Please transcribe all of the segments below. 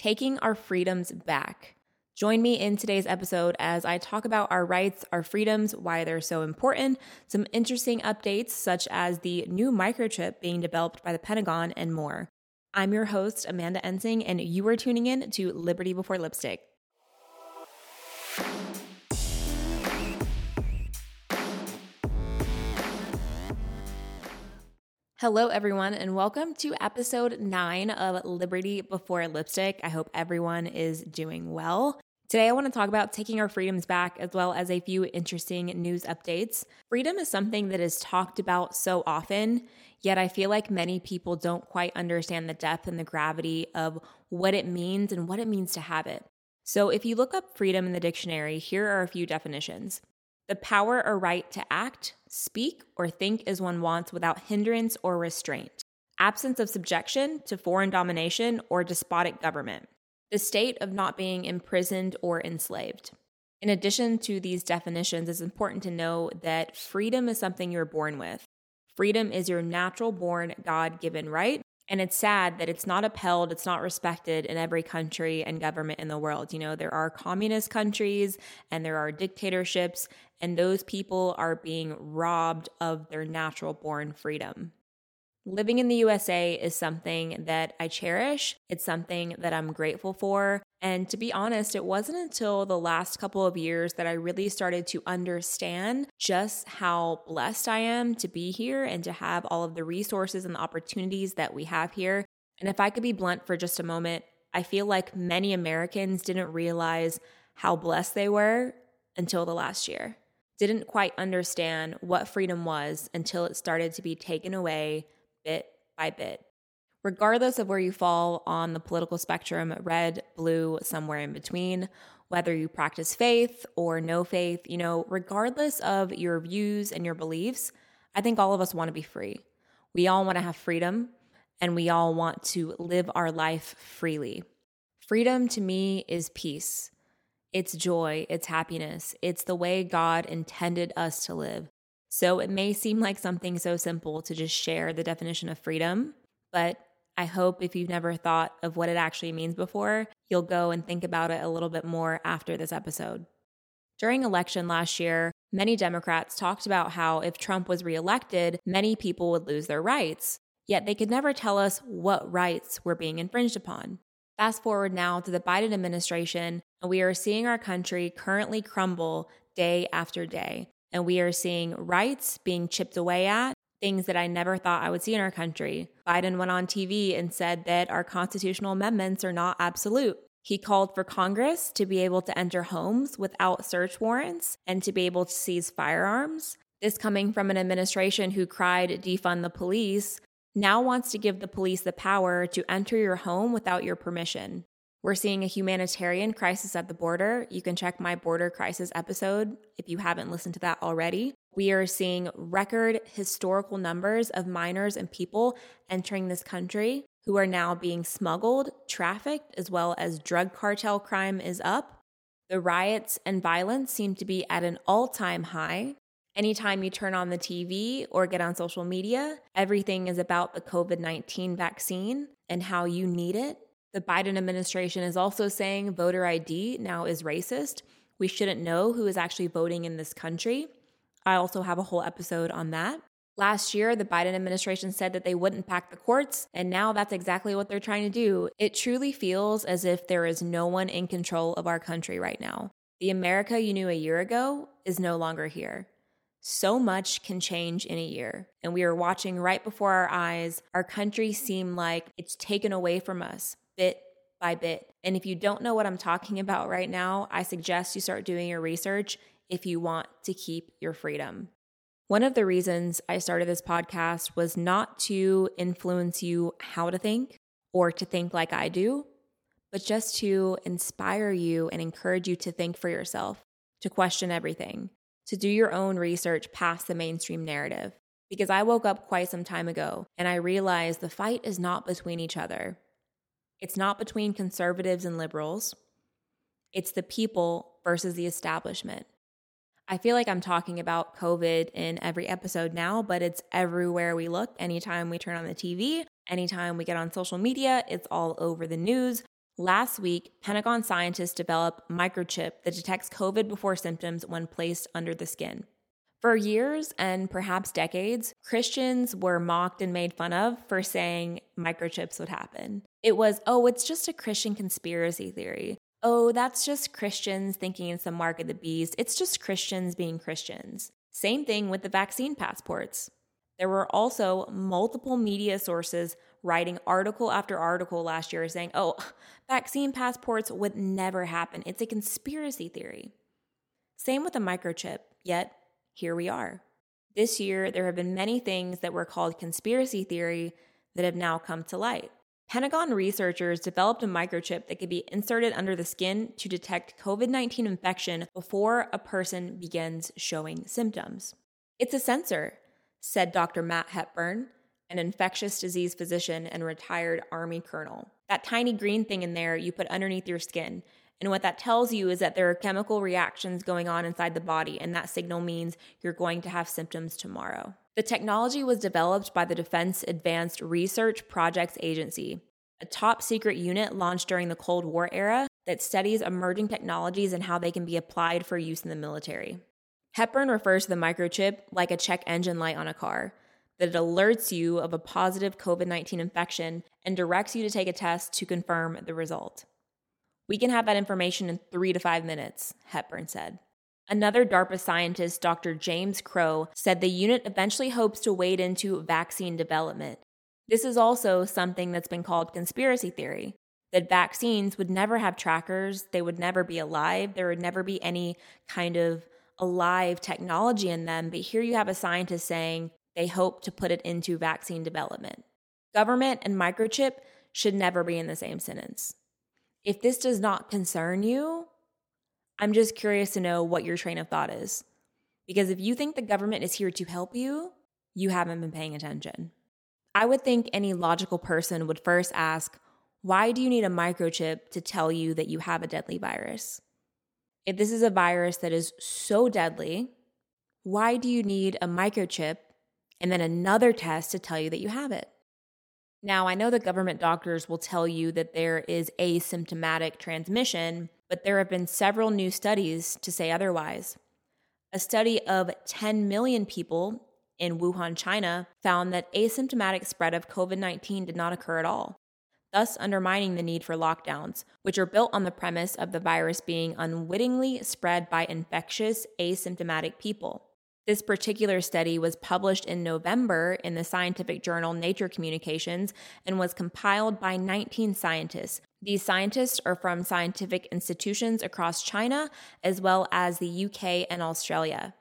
taking our freedoms back. Join me in today's episode as I talk about our rights, our freedoms, why they're so important, some interesting updates such as the new microchip being developed by the Pentagon, and more. I'm your host, Amanda Ensing, and you are tuning in to Liberty Before Lipstick. Hello, everyone, and welcome to episode nine of Liberty Before Lipstick. I hope everyone is doing well. Today, I want to talk about taking our freedoms back as well as a few interesting news updates. Freedom is something that is talked about so often, yet I feel like many people don't quite understand the depth and the gravity of what it means and what it means to have it. So, if you look up freedom in the dictionary, here are a few definitions the power or right to act, speak, or think as one wants without hindrance or restraint. Absence of subjection to foreign domination or despotic government. The state of not being imprisoned or enslaved. In addition to these definitions, it's important to know that freedom is something you're born with. Freedom is your natural born, God given right, and it's sad that it's not upheld, it's not respected in every country and government in the world. You know, there are communist countries and there are dictatorships, and those people are being robbed of their natural born freedom. Living in the USA is something that I cherish. It's something that I'm grateful for. And to be honest, it wasn't until the last couple of years that I really started to understand just how blessed I am to be here and to have all of the resources and the opportunities that we have here. And if I could be blunt for just a moment, I feel like many Americans didn't realize how blessed they were until the last year. Didn't quite understand what freedom was until it started to be taken away bit by bit. Regardless of where you fall on the political spectrum, red, blue, somewhere in between, whether you practice faith or no faith, you know, regardless of your views and your beliefs, I think all of us want to be free. We all want to have freedom and we all want to live our life freely. Freedom to me is peace. It's joy, it's happiness, it's the way God intended us to live. So it may seem like something so simple to just share the definition of freedom, but I hope if you've never thought of what it actually means before, you'll go and think about it a little bit more after this episode. During election last year, many Democrats talked about how if Trump was reelected, many people would lose their rights, yet they could never tell us what rights were being infringed upon. Fast forward now to the Biden administration, and we are seeing our country currently crumble day after day and we are seeing rights being chipped away at, things that I never thought I would see in our country. Biden went on TV and said that our constitutional amendments are not absolute. He called for Congress to be able to enter homes without search warrants and to be able to seize firearms. This coming from an administration who cried defund the police, now wants to give the police the power to enter your home without your permission. We're seeing a humanitarian crisis at the border. You can check my border crisis episode if you haven't listened to that already. We are seeing record historical numbers of minors and people entering this country who are now being smuggled, trafficked, as well as drug cartel crime is up. The riots and violence seem to be at an all time high. Anytime you turn on the TV or get on social media, everything is about the COVID 19 vaccine and how you need it the Biden administration is also saying voter ID now is racist. We shouldn't know who is actually voting in this country. I also have a whole episode on that. Last year, the Biden administration said that they wouldn't pack the courts, and now that's exactly what they're trying to do. It truly feels as if there is no one in control of our country right now. The America you knew a year ago is no longer here. So much can change in a year, and we are watching right before our eyes our country seem like it's taken away from us bit by bit. And if you don't know what I'm talking about right now, I suggest you start doing your research if you want to keep your freedom. One of the reasons I started this podcast was not to influence you how to think or to think like I do, but just to inspire you and encourage you to think for yourself, to question everything, to do your own research past the mainstream narrative. Because I woke up quite some time ago and I realized the fight is not between each other. It's not between conservatives and liberals, it's the people versus the establishment. I feel like I'm talking about COVID in every episode now, but it's everywhere we look. Anytime we turn on the TV, anytime we get on social media, it's all over the news. Last week, Pentagon scientists developed microchip that detects COVID before symptoms when placed under the skin. For years and perhaps decades, Christians were mocked and made fun of for saying microchips would happen. It was, oh, it's just a Christian conspiracy theory. Oh, that's just Christians thinking it's the mark of the beast. It's just Christians being Christians. Same thing with the vaccine passports. There were also multiple media sources writing article after article last year saying, oh, vaccine passports would never happen. It's a conspiracy theory. Same with the microchip, yet here we are. This year, there have been many things that were called conspiracy theory that have now come to light. Pentagon researchers developed a microchip that could be inserted under the skin to detect COVID 19 infection before a person begins showing symptoms. It's a sensor, said Dr. Matt Hepburn, an infectious disease physician and retired Army colonel. That tiny green thing in there you put underneath your skin. And what that tells you is that there are chemical reactions going on inside the body, and that signal means you're going to have symptoms tomorrow. The technology was developed by the Defense Advanced Research Projects Agency, a top secret unit launched during the Cold War era that studies emerging technologies and how they can be applied for use in the military. Hepburn refers to the microchip like a check engine light on a car that it alerts you of a positive COVID 19 infection and directs you to take a test to confirm the result. We can have that information in three to five minutes, Hepburn said. Another DARPA scientist, Dr. James Crow, said the unit eventually hopes to wade into vaccine development. This is also something that's been called conspiracy theory that vaccines would never have trackers, they would never be alive, there would never be any kind of alive technology in them. But here you have a scientist saying they hope to put it into vaccine development. Government and microchip should never be in the same sentence. If this does not concern you, I'm just curious to know what your train of thought is. Because if you think the government is here to help you, you haven't been paying attention. I would think any logical person would first ask, why do you need a microchip to tell you that you have a deadly virus? If this is a virus that is so deadly, why do you need a microchip and then another test to tell you that you have it. Now, I know that government doctors will tell you that there is asymptomatic transmission, but there have been several new studies to say otherwise. A study of 10 million people in Wuhan, China, found that asymptomatic spread of COVID 19 did not occur at all, thus undermining the need for lockdowns, which are built on the premise of the virus being unwittingly spread by infectious, asymptomatic people. This particular study was published in November in the scientific journal Nature Communications and was compiled by 19 scientists. These scientists are from scientific institutions across China as well as the UK and Australia.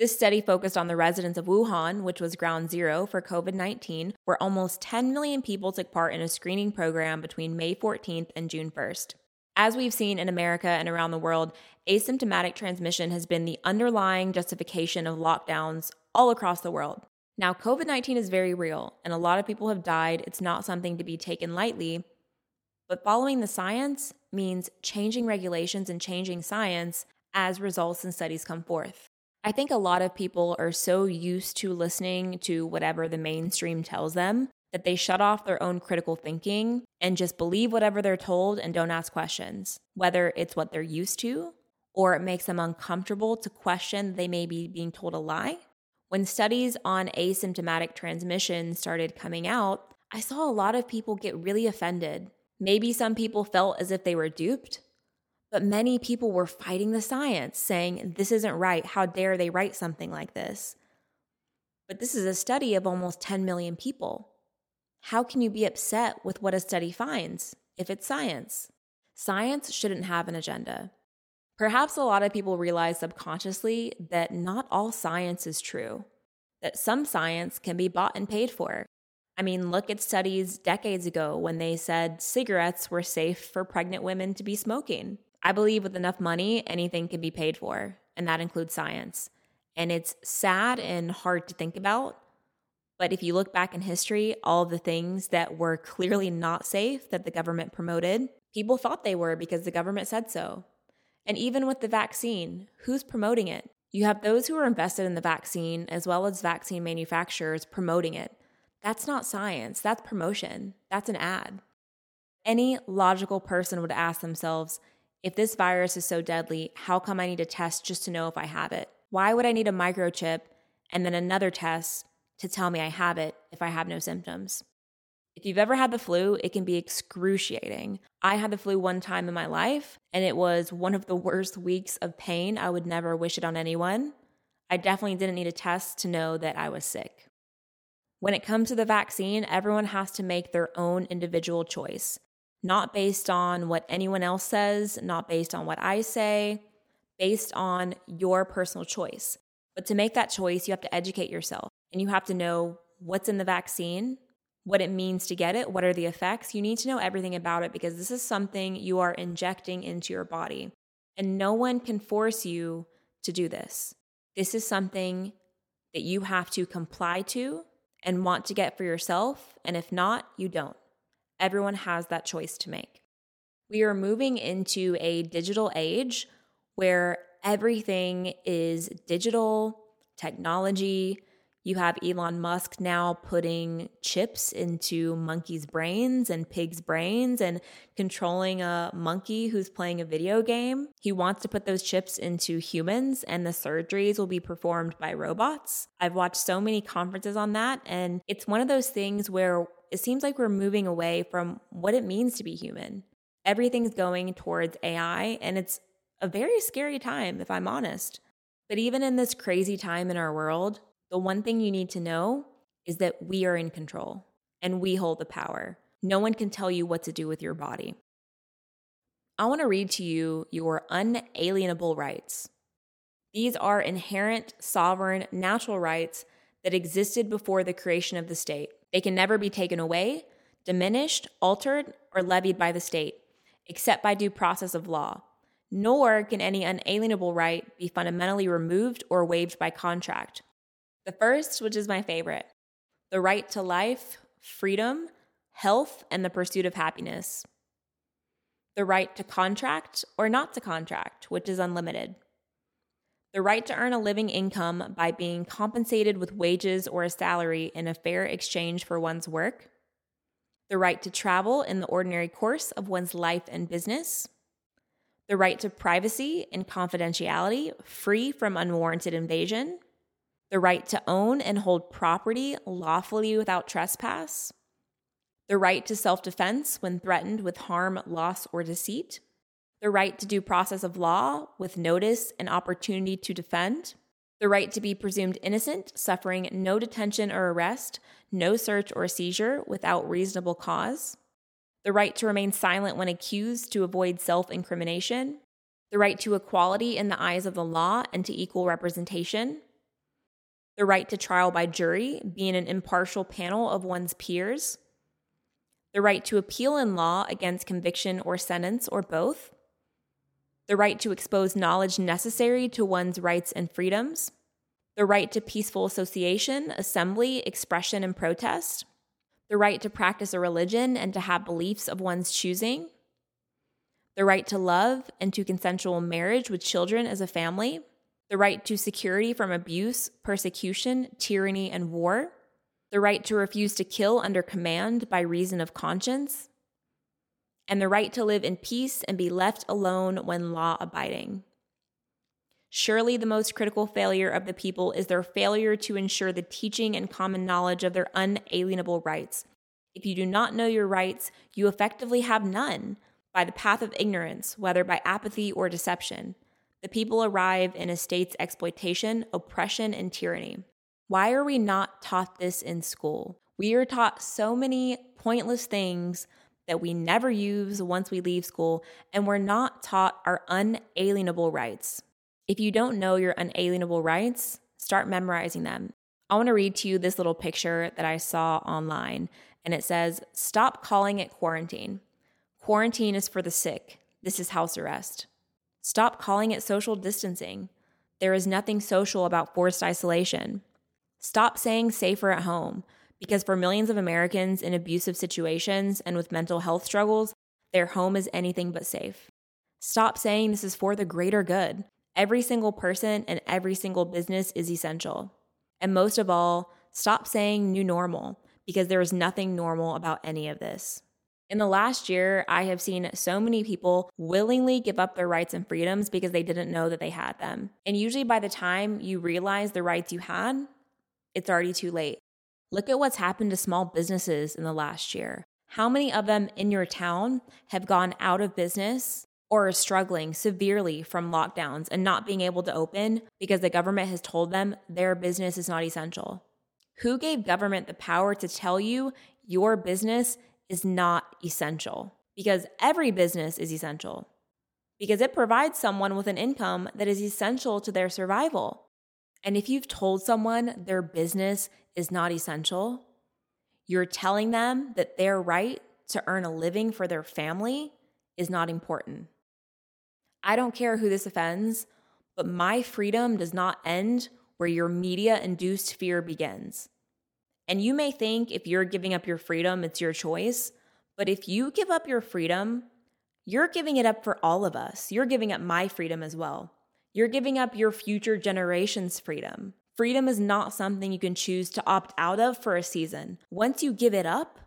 This study focused on the residents of Wuhan, which was ground zero for COVID 19, where almost 10 million people took part in a screening program between May 14th and June 1st. As we've seen in America and around the world, asymptomatic transmission has been the underlying justification of lockdowns all across the world. Now, COVID 19 is very real, and a lot of people have died. It's not something to be taken lightly. But following the science means changing regulations and changing science as results and studies come forth. I think a lot of people are so used to listening to whatever the mainstream tells them that they shut off their own critical thinking and just believe whatever they're told and don't ask questions, whether it's what they're used to or it makes them uncomfortable to question they may be being told a lie. When studies on asymptomatic transmission started coming out, I saw a lot of people get really offended. Maybe some people felt as if they were duped, but many people were fighting the science, saying, This isn't right. How dare they write something like this? But this is a study of almost 10 million people. How can you be upset with what a study finds if it's science? Science shouldn't have an agenda. Perhaps a lot of people realize subconsciously that not all science is true, that some science can be bought and paid for. I mean, look at studies decades ago when they said cigarettes were safe for pregnant women to be smoking. I believe with enough money, anything can be paid for, and that includes science. And it's sad and hard to think about, but if you look back in history, all the things that were clearly not safe that the government promoted, people thought they were because the government said so. And even with the vaccine, who's promoting it? You have those who are invested in the vaccine as well as vaccine manufacturers promoting it. That's not science, that's promotion, that's an ad. Any logical person would ask themselves if this virus is so deadly, how come I need a test just to know if I have it? Why would I need a microchip and then another test to tell me I have it if I have no symptoms? If you've ever had the flu, it can be excruciating. I had the flu one time in my life, and it was one of the worst weeks of pain. I would never wish it on anyone. I definitely didn't need a test to know that I was sick. When it comes to the vaccine, everyone has to make their own individual choice, not based on what anyone else says, not based on what I say, based on your personal choice. But to make that choice, you have to educate yourself and you have to know what's in the vaccine, what it means to get it, what are the effects. You need to know everything about it because this is something you are injecting into your body. And no one can force you to do this. This is something that you have to comply to and want to get for yourself. And if not, you don't. Everyone has that choice to make. We are moving into a digital age where everything is digital, technology, you have Elon Musk now putting chips into monkeys' brains and pigs' brains and controlling a monkey who's playing a video game. He wants to put those chips into humans and the surgeries will be performed by robots. I've watched so many conferences on that, and it's one of those things where it seems like we're moving away from what it means to be human. Everything's going towards AI, and it's a very scary time, if I'm honest. But even in this crazy time in our world, the one thing you need to know is that we are in control and we hold the power. No one can tell you what to do with your body. I want to read to you your unalienable rights. These are inherent, sovereign, natural rights that existed before the creation of the state. They can never be taken away, diminished, altered, or levied by the state, except by due process of law. Nor can any unalienable right be fundamentally removed or waived by contract. The first, which is my favorite, the right to life, freedom, health, and the pursuit of happiness. The right to contract or not to contract, which is unlimited. The right to earn a living income by being compensated with wages or a salary in a fair exchange for one's work. The right to travel in the ordinary course of one's life and business. The right to privacy and confidentiality, free from unwarranted invasion the right to own and hold property lawfully without trespass, the right to self defense when threatened with harm, loss, or deceit, the right to due process of law with notice and opportunity to defend, the right to be presumed innocent, suffering no detention or arrest, no search or seizure without reasonable cause, the right to remain silent when accused to avoid self incrimination, the right to equality in the eyes of the law and to equal representation, the right to trial by jury, being an impartial panel of one's peers, the right to appeal in law against conviction or sentence or both, the right to expose knowledge necessary to one's rights and freedoms, the right to peaceful association, assembly, expression, and protest, the right to practice a religion and to have beliefs of one's choosing, the right to love and to consensual marriage with children as a family the right to security from abuse, persecution, tyranny, and war, the right to refuse to kill under command by reason of conscience, and the right to live in peace and be left alone when law abiding. Surely the most critical failure of the people is their failure to ensure the teaching and common knowledge of their unalienable rights. If you do not know your rights, you effectively have none by the path of ignorance, whether by apathy or deception the people arrive in a state's exploitation, oppression, and tyranny. Why are we not taught this in school? We are taught so many pointless things that we never use once we leave school, and we're not taught our unalienable rights. If you don't know your unalienable rights, start memorizing them. I want to read to you this little picture that I saw online, and it says, Stop calling it quarantine. Quarantine is for the sick. This is house arrest. Stop calling it social distancing. There is nothing social about forced isolation. Stop saying safer at home, because for millions of Americans in abusive situations and with mental health struggles, their home is anything but safe. Stop saying this is for the greater good. Every single person and every single business is essential. And most of all, stop saying new normal, because there is nothing normal about any of this. In the last year, I have seen so many people willingly give up their rights and freedoms because they didn't know that they had them. And usually, by the time you realize the rights you had, it's already too late. Look at what's happened to small businesses in the last year. How many of them in your town have gone out of business or are struggling severely from lockdowns and not being able to open because the government has told them their business is not essential? Who gave government the power to tell you your business is not essential? Because every business is essential. Because it provides someone with an income that is essential to their survival. And if you've told someone their business is not essential, you're telling them that their right to earn a living for their family is not important. I don't care who this offends, but my freedom does not end where your media induced fear begins. And you may think if you're giving up your freedom, it's your choice. But if you give up your freedom, you're giving it up for all of us. You're giving up my freedom as well. You're giving up your future generation's freedom. Freedom is not something you can choose to opt out of for a season. Once you give it up,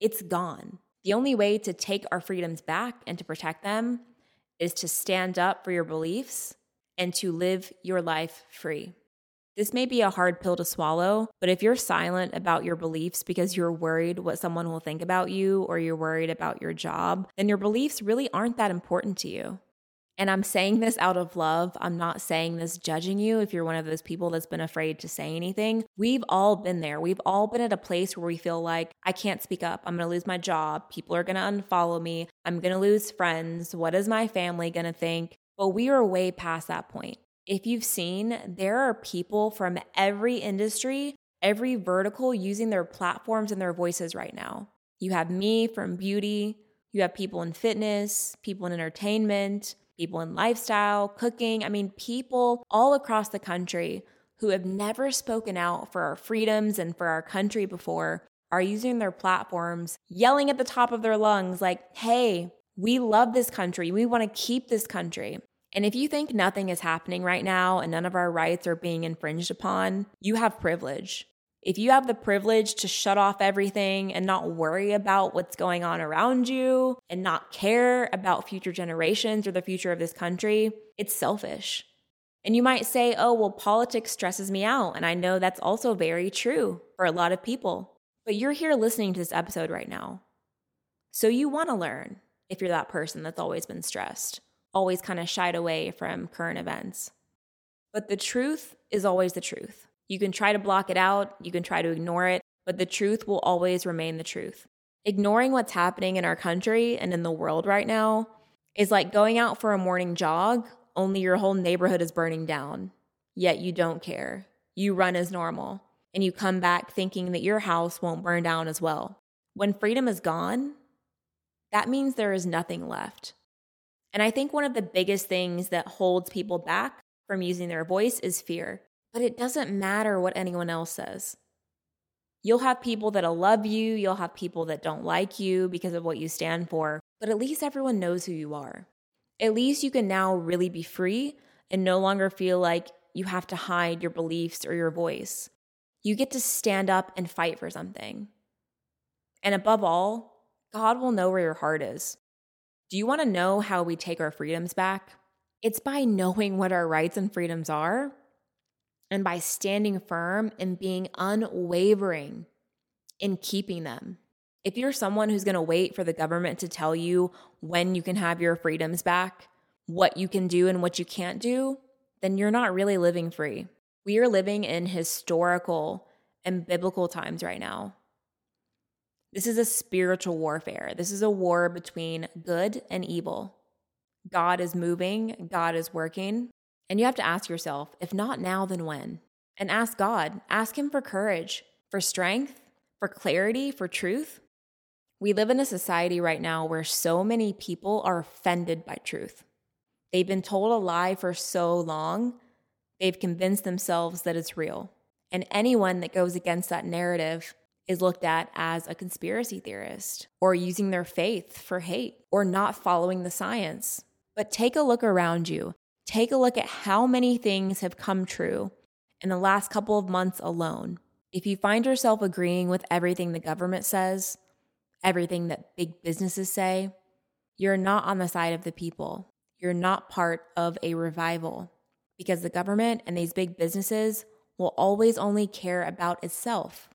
it's gone. The only way to take our freedoms back and to protect them is to stand up for your beliefs and to live your life free. This may be a hard pill to swallow, but if you're silent about your beliefs because you're worried what someone will think about you or you're worried about your job, then your beliefs really aren't that important to you. And I'm saying this out of love. I'm not saying this judging you if you're one of those people that's been afraid to say anything. We've all been there. We've all been at a place where we feel like, I can't speak up. I'm going to lose my job. People are going to unfollow me. I'm going to lose friends. What is my family going to think? But we are way past that point. If you've seen, there are people from every industry, every vertical using their platforms and their voices right now. You have me from beauty, you have people in fitness, people in entertainment people in lifestyle, cooking. I mean, people all across the country who have never spoken out for our freedoms and for our country before are using their platforms, yelling at the top of their lungs, like, hey, we love this country. We want to keep this country. And if you think nothing is happening right now and none of our rights are being infringed upon, you have privilege. If you have the privilege to shut off everything and not worry about what's going on around you and not care about future generations or the future of this country, it's selfish. And you might say, oh, well, politics stresses me out. And I know that's also very true for a lot of people. But you're here listening to this episode right now. So you want to learn if you're that person that's always been stressed, always kind of shied away from current events. But the truth is always the truth. You can try to block it out, you can try to ignore it, but the truth will always remain the truth. Ignoring what's happening in our country and in the world right now is like going out for a morning jog, only your whole neighborhood is burning down. Yet you don't care. You run as normal, and you come back thinking that your house won't burn down as well. When freedom is gone, that means there is nothing left. And I think one of the biggest things that holds people back from using their voice is fear. But it doesn't matter what anyone else says. You'll have people that'll love you, you'll have people that don't like you because of what you stand for, but at least everyone knows who you are. At least you can now really be free and no longer feel like you have to hide your beliefs or your voice. You get to stand up and fight for something. And above all, God will know where your heart is. Do you want to know how we take our freedoms back? It's by knowing what our rights and freedoms are and by standing firm and being unwavering in keeping them. If you're someone who's going to wait for the government to tell you when you can have your freedoms back, what you can do and what you can't do, then you're not really living free. We are living in historical and biblical times right now. This is a spiritual warfare. This is a war between good and evil. God is moving, God is working, and you have to ask yourself if not now, then when? And ask God, ask Him for courage, for strength, for clarity, for truth. We live in a society right now where so many people are offended by truth. They've been told a lie for so long, they've convinced themselves that it's real. And anyone that goes against that narrative is looked at as a conspiracy theorist or using their faith for hate or not following the science. But take a look around you Take a look at how many things have come true in the last couple of months alone. If you find yourself agreeing with everything the government says, everything that big businesses say, you're not on the side of the people. You're not part of a revival because the government and these big businesses will always only care about itself.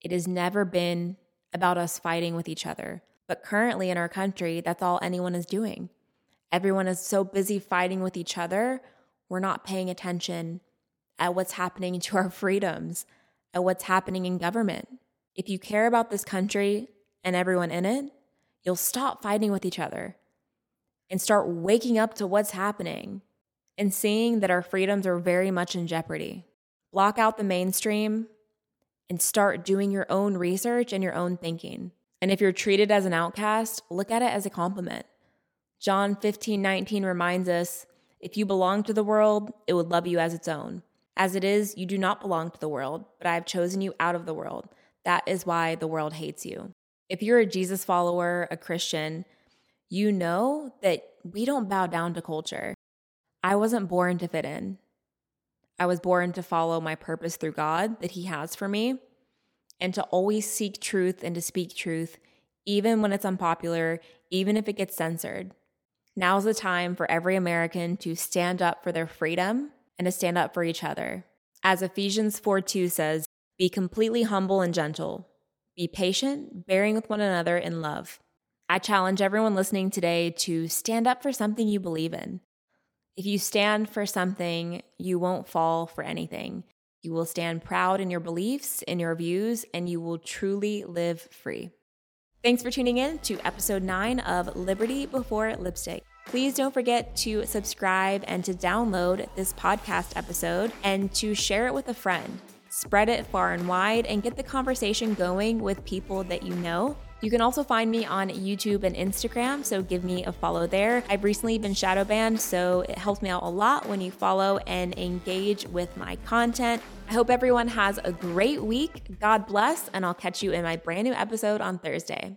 It has never been about us fighting with each other. But currently in our country, that's all anyone is doing. Everyone is so busy fighting with each other, we're not paying attention at what's happening to our freedoms, at what's happening in government. If you care about this country and everyone in it, you'll stop fighting with each other and start waking up to what's happening and seeing that our freedoms are very much in jeopardy. Block out the mainstream and start doing your own research and your own thinking. And if you're treated as an outcast, look at it as a compliment. John 15, 19 reminds us if you belong to the world, it would love you as its own. As it is, you do not belong to the world, but I have chosen you out of the world. That is why the world hates you. If you're a Jesus follower, a Christian, you know that we don't bow down to culture. I wasn't born to fit in. I was born to follow my purpose through God that He has for me and to always seek truth and to speak truth, even when it's unpopular, even if it gets censored. Now's the time for every American to stand up for their freedom and to stand up for each other. As Ephesians 4 2 says, be completely humble and gentle. Be patient, bearing with one another in love. I challenge everyone listening today to stand up for something you believe in. If you stand for something, you won't fall for anything. You will stand proud in your beliefs, in your views, and you will truly live free. Thanks for tuning in to episode nine of Liberty Before Lipstick. Please don't forget to subscribe and to download this podcast episode and to share it with a friend. Spread it far and wide and get the conversation going with people that you know. You can also find me on YouTube and Instagram, so give me a follow there. I've recently been shadow banned, so it helps me out a lot when you follow and engage with my content. I hope everyone has a great week. God bless, and I'll catch you in my brand new episode on Thursday.